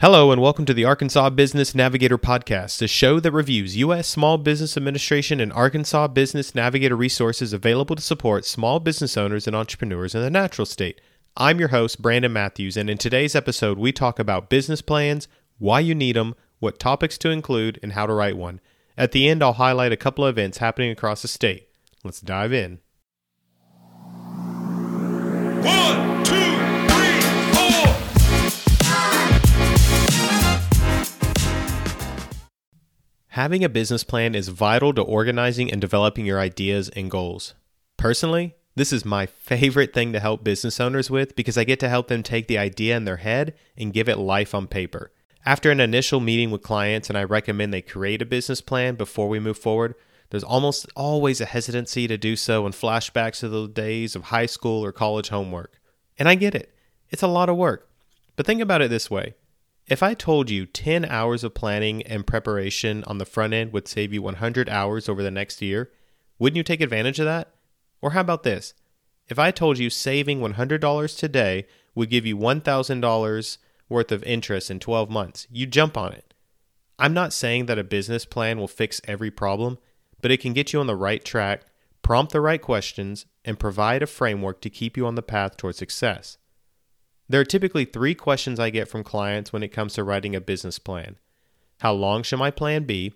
Hello, and welcome to the Arkansas Business Navigator Podcast, a show that reviews U.S. Small Business Administration and Arkansas Business Navigator resources available to support small business owners and entrepreneurs in the natural state. I'm your host, Brandon Matthews, and in today's episode, we talk about business plans, why you need them, what topics to include, and how to write one. At the end, I'll highlight a couple of events happening across the state. Let's dive in. One, two, Having a business plan is vital to organizing and developing your ideas and goals. Personally, this is my favorite thing to help business owners with because I get to help them take the idea in their head and give it life on paper. After an initial meeting with clients and I recommend they create a business plan before we move forward, there's almost always a hesitancy to do so and flashbacks to the days of high school or college homework. And I get it. It's a lot of work. But think about it this way. If I told you 10 hours of planning and preparation on the front end would save you 100 hours over the next year, wouldn't you take advantage of that? Or how about this? If I told you saving $100 today would give you $1,000 worth of interest in 12 months, you'd jump on it. I'm not saying that a business plan will fix every problem, but it can get you on the right track, prompt the right questions, and provide a framework to keep you on the path toward success. There are typically three questions I get from clients when it comes to writing a business plan How long should my plan be?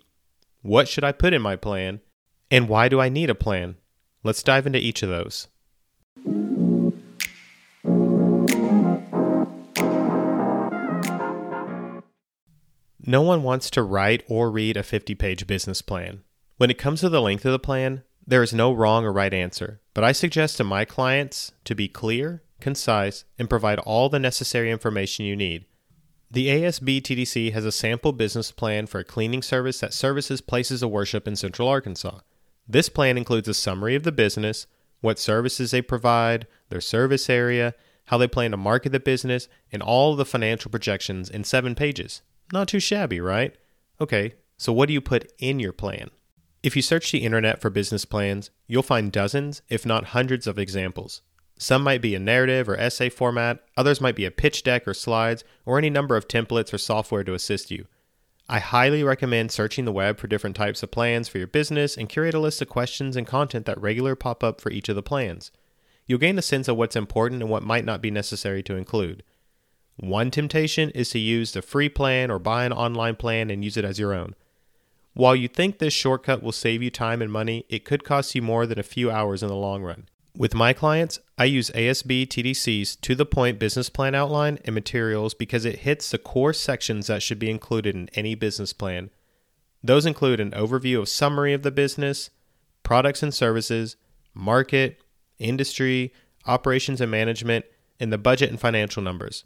What should I put in my plan? And why do I need a plan? Let's dive into each of those. No one wants to write or read a 50 page business plan. When it comes to the length of the plan, there is no wrong or right answer, but I suggest to my clients to be clear, concise, and provide all the necessary information you need. The ASB TDC has a sample business plan for a cleaning service that services places of worship in Central Arkansas. This plan includes a summary of the business, what services they provide, their service area, how they plan to market the business, and all the financial projections in seven pages. Not too shabby, right? Okay, so what do you put in your plan? If you search the internet for business plans, you'll find dozens, if not hundreds, of examples. Some might be a narrative or essay format, others might be a pitch deck or slides, or any number of templates or software to assist you. I highly recommend searching the web for different types of plans for your business and curate a list of questions and content that regularly pop up for each of the plans. You'll gain a sense of what's important and what might not be necessary to include. One temptation is to use the free plan or buy an online plan and use it as your own. While you think this shortcut will save you time and money, it could cost you more than a few hours in the long run. With my clients, I use ASB TDC's to the point business plan outline and materials because it hits the core sections that should be included in any business plan. Those include an overview of summary of the business, products and services, market, industry, operations and management, and the budget and financial numbers.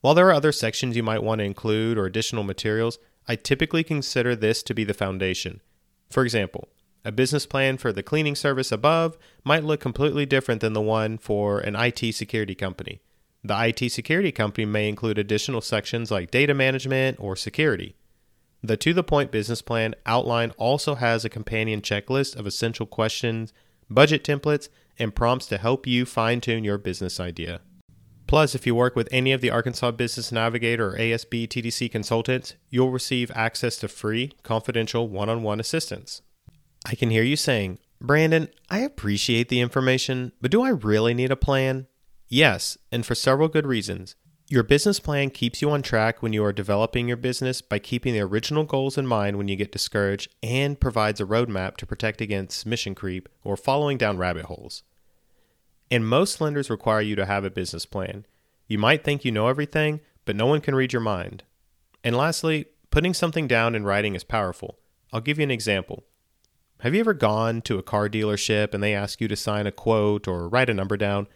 While there are other sections you might want to include or additional materials, I typically consider this to be the foundation. For example, a business plan for the cleaning service above might look completely different than the one for an IT security company. The IT security company may include additional sections like data management or security. The To the Point business plan outline also has a companion checklist of essential questions, budget templates, and prompts to help you fine tune your business idea. Plus, if you work with any of the Arkansas Business Navigator or ASB TDC consultants, you'll receive access to free, confidential one on one assistance. I can hear you saying, Brandon, I appreciate the information, but do I really need a plan? Yes, and for several good reasons. Your business plan keeps you on track when you are developing your business by keeping the original goals in mind when you get discouraged and provides a roadmap to protect against mission creep or following down rabbit holes. And most lenders require you to have a business plan. You might think you know everything, but no one can read your mind. And lastly, putting something down in writing is powerful. I'll give you an example. Have you ever gone to a car dealership and they ask you to sign a quote or write a number down?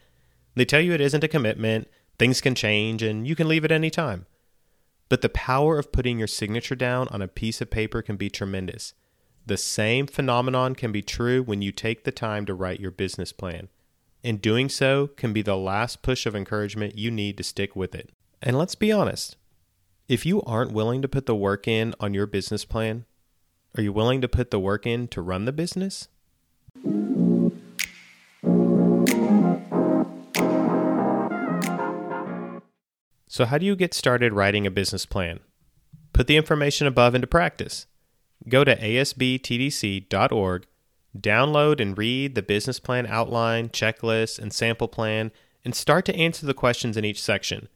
They tell you it isn't a commitment, things can change, and you can leave at any time. But the power of putting your signature down on a piece of paper can be tremendous. The same phenomenon can be true when you take the time to write your business plan. And doing so can be the last push of encouragement you need to stick with it. And let's be honest if you aren't willing to put the work in on your business plan, are you willing to put the work in to run the business? So, how do you get started writing a business plan? Put the information above into practice. Go to asbtdc.org, download and read the business plan outline, checklist, and sample plan, and start to answer the questions in each section.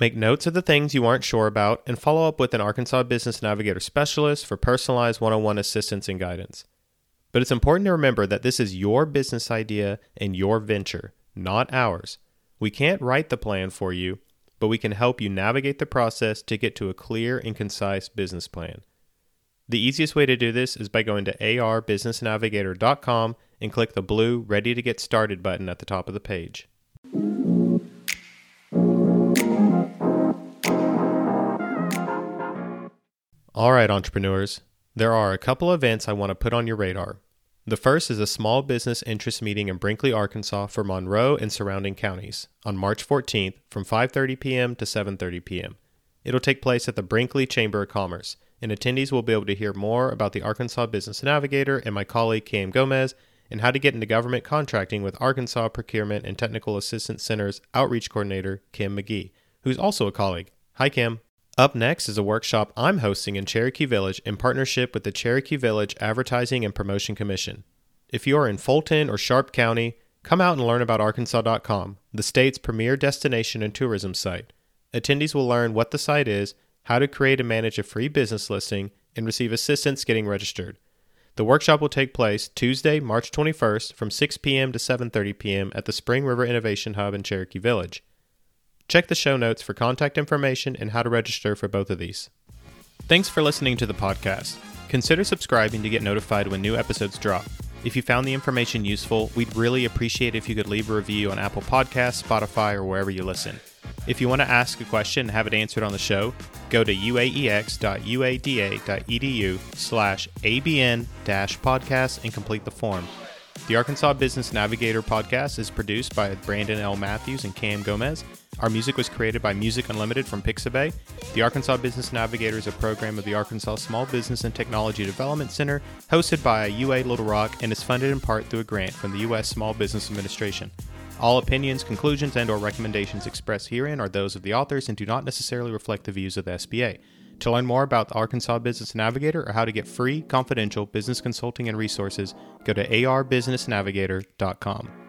Make notes of the things you aren't sure about and follow up with an Arkansas Business Navigator specialist for personalized one on one assistance and guidance. But it's important to remember that this is your business idea and your venture, not ours. We can't write the plan for you, but we can help you navigate the process to get to a clear and concise business plan. The easiest way to do this is by going to arbusinessnavigator.com and click the blue Ready to Get Started button at the top of the page. All right, entrepreneurs, there are a couple events I want to put on your radar. The first is a small business interest meeting in Brinkley, Arkansas for Monroe and surrounding counties on March 14th from 5:30 p.m. to 7:30 p.m. It'll take place at the Brinkley Chamber of Commerce, and attendees will be able to hear more about the Arkansas Business Navigator and my colleague Cam Gomez and how to get into government contracting with Arkansas Procurement and Technical Assistance Center's outreach coordinator Kim McGee, who's also a colleague. Hi Kim. Up next is a workshop I'm hosting in Cherokee Village in partnership with the Cherokee Village Advertising and Promotion Commission. If you are in Fulton or Sharp County, come out and learn about Arkansas.com, the state's premier destination and tourism site. Attendees will learn what the site is, how to create and manage a free business listing, and receive assistance getting registered. The workshop will take place Tuesday, March 21st from 6 p.m. to 7:30 p.m. at the Spring River Innovation Hub in Cherokee Village. Check the show notes for contact information and how to register for both of these. Thanks for listening to the podcast. Consider subscribing to get notified when new episodes drop. If you found the information useful, we'd really appreciate if you could leave a review on Apple Podcasts, Spotify, or wherever you listen. If you want to ask a question and have it answered on the show, go to uaex.uada.edu slash abn podcast and complete the form. The Arkansas Business Navigator podcast is produced by Brandon L. Matthews and Cam Gomez. Our music was created by Music Unlimited from Pixabay. The Arkansas Business Navigator is a program of the Arkansas Small Business and Technology Development Center, hosted by UA Little Rock, and is funded in part through a grant from the U.S. Small Business Administration. All opinions, conclusions, and/or recommendations expressed herein are those of the authors and do not necessarily reflect the views of the SBA. To learn more about the Arkansas Business Navigator or how to get free, confidential business consulting and resources, go to arbusinessnavigator.com.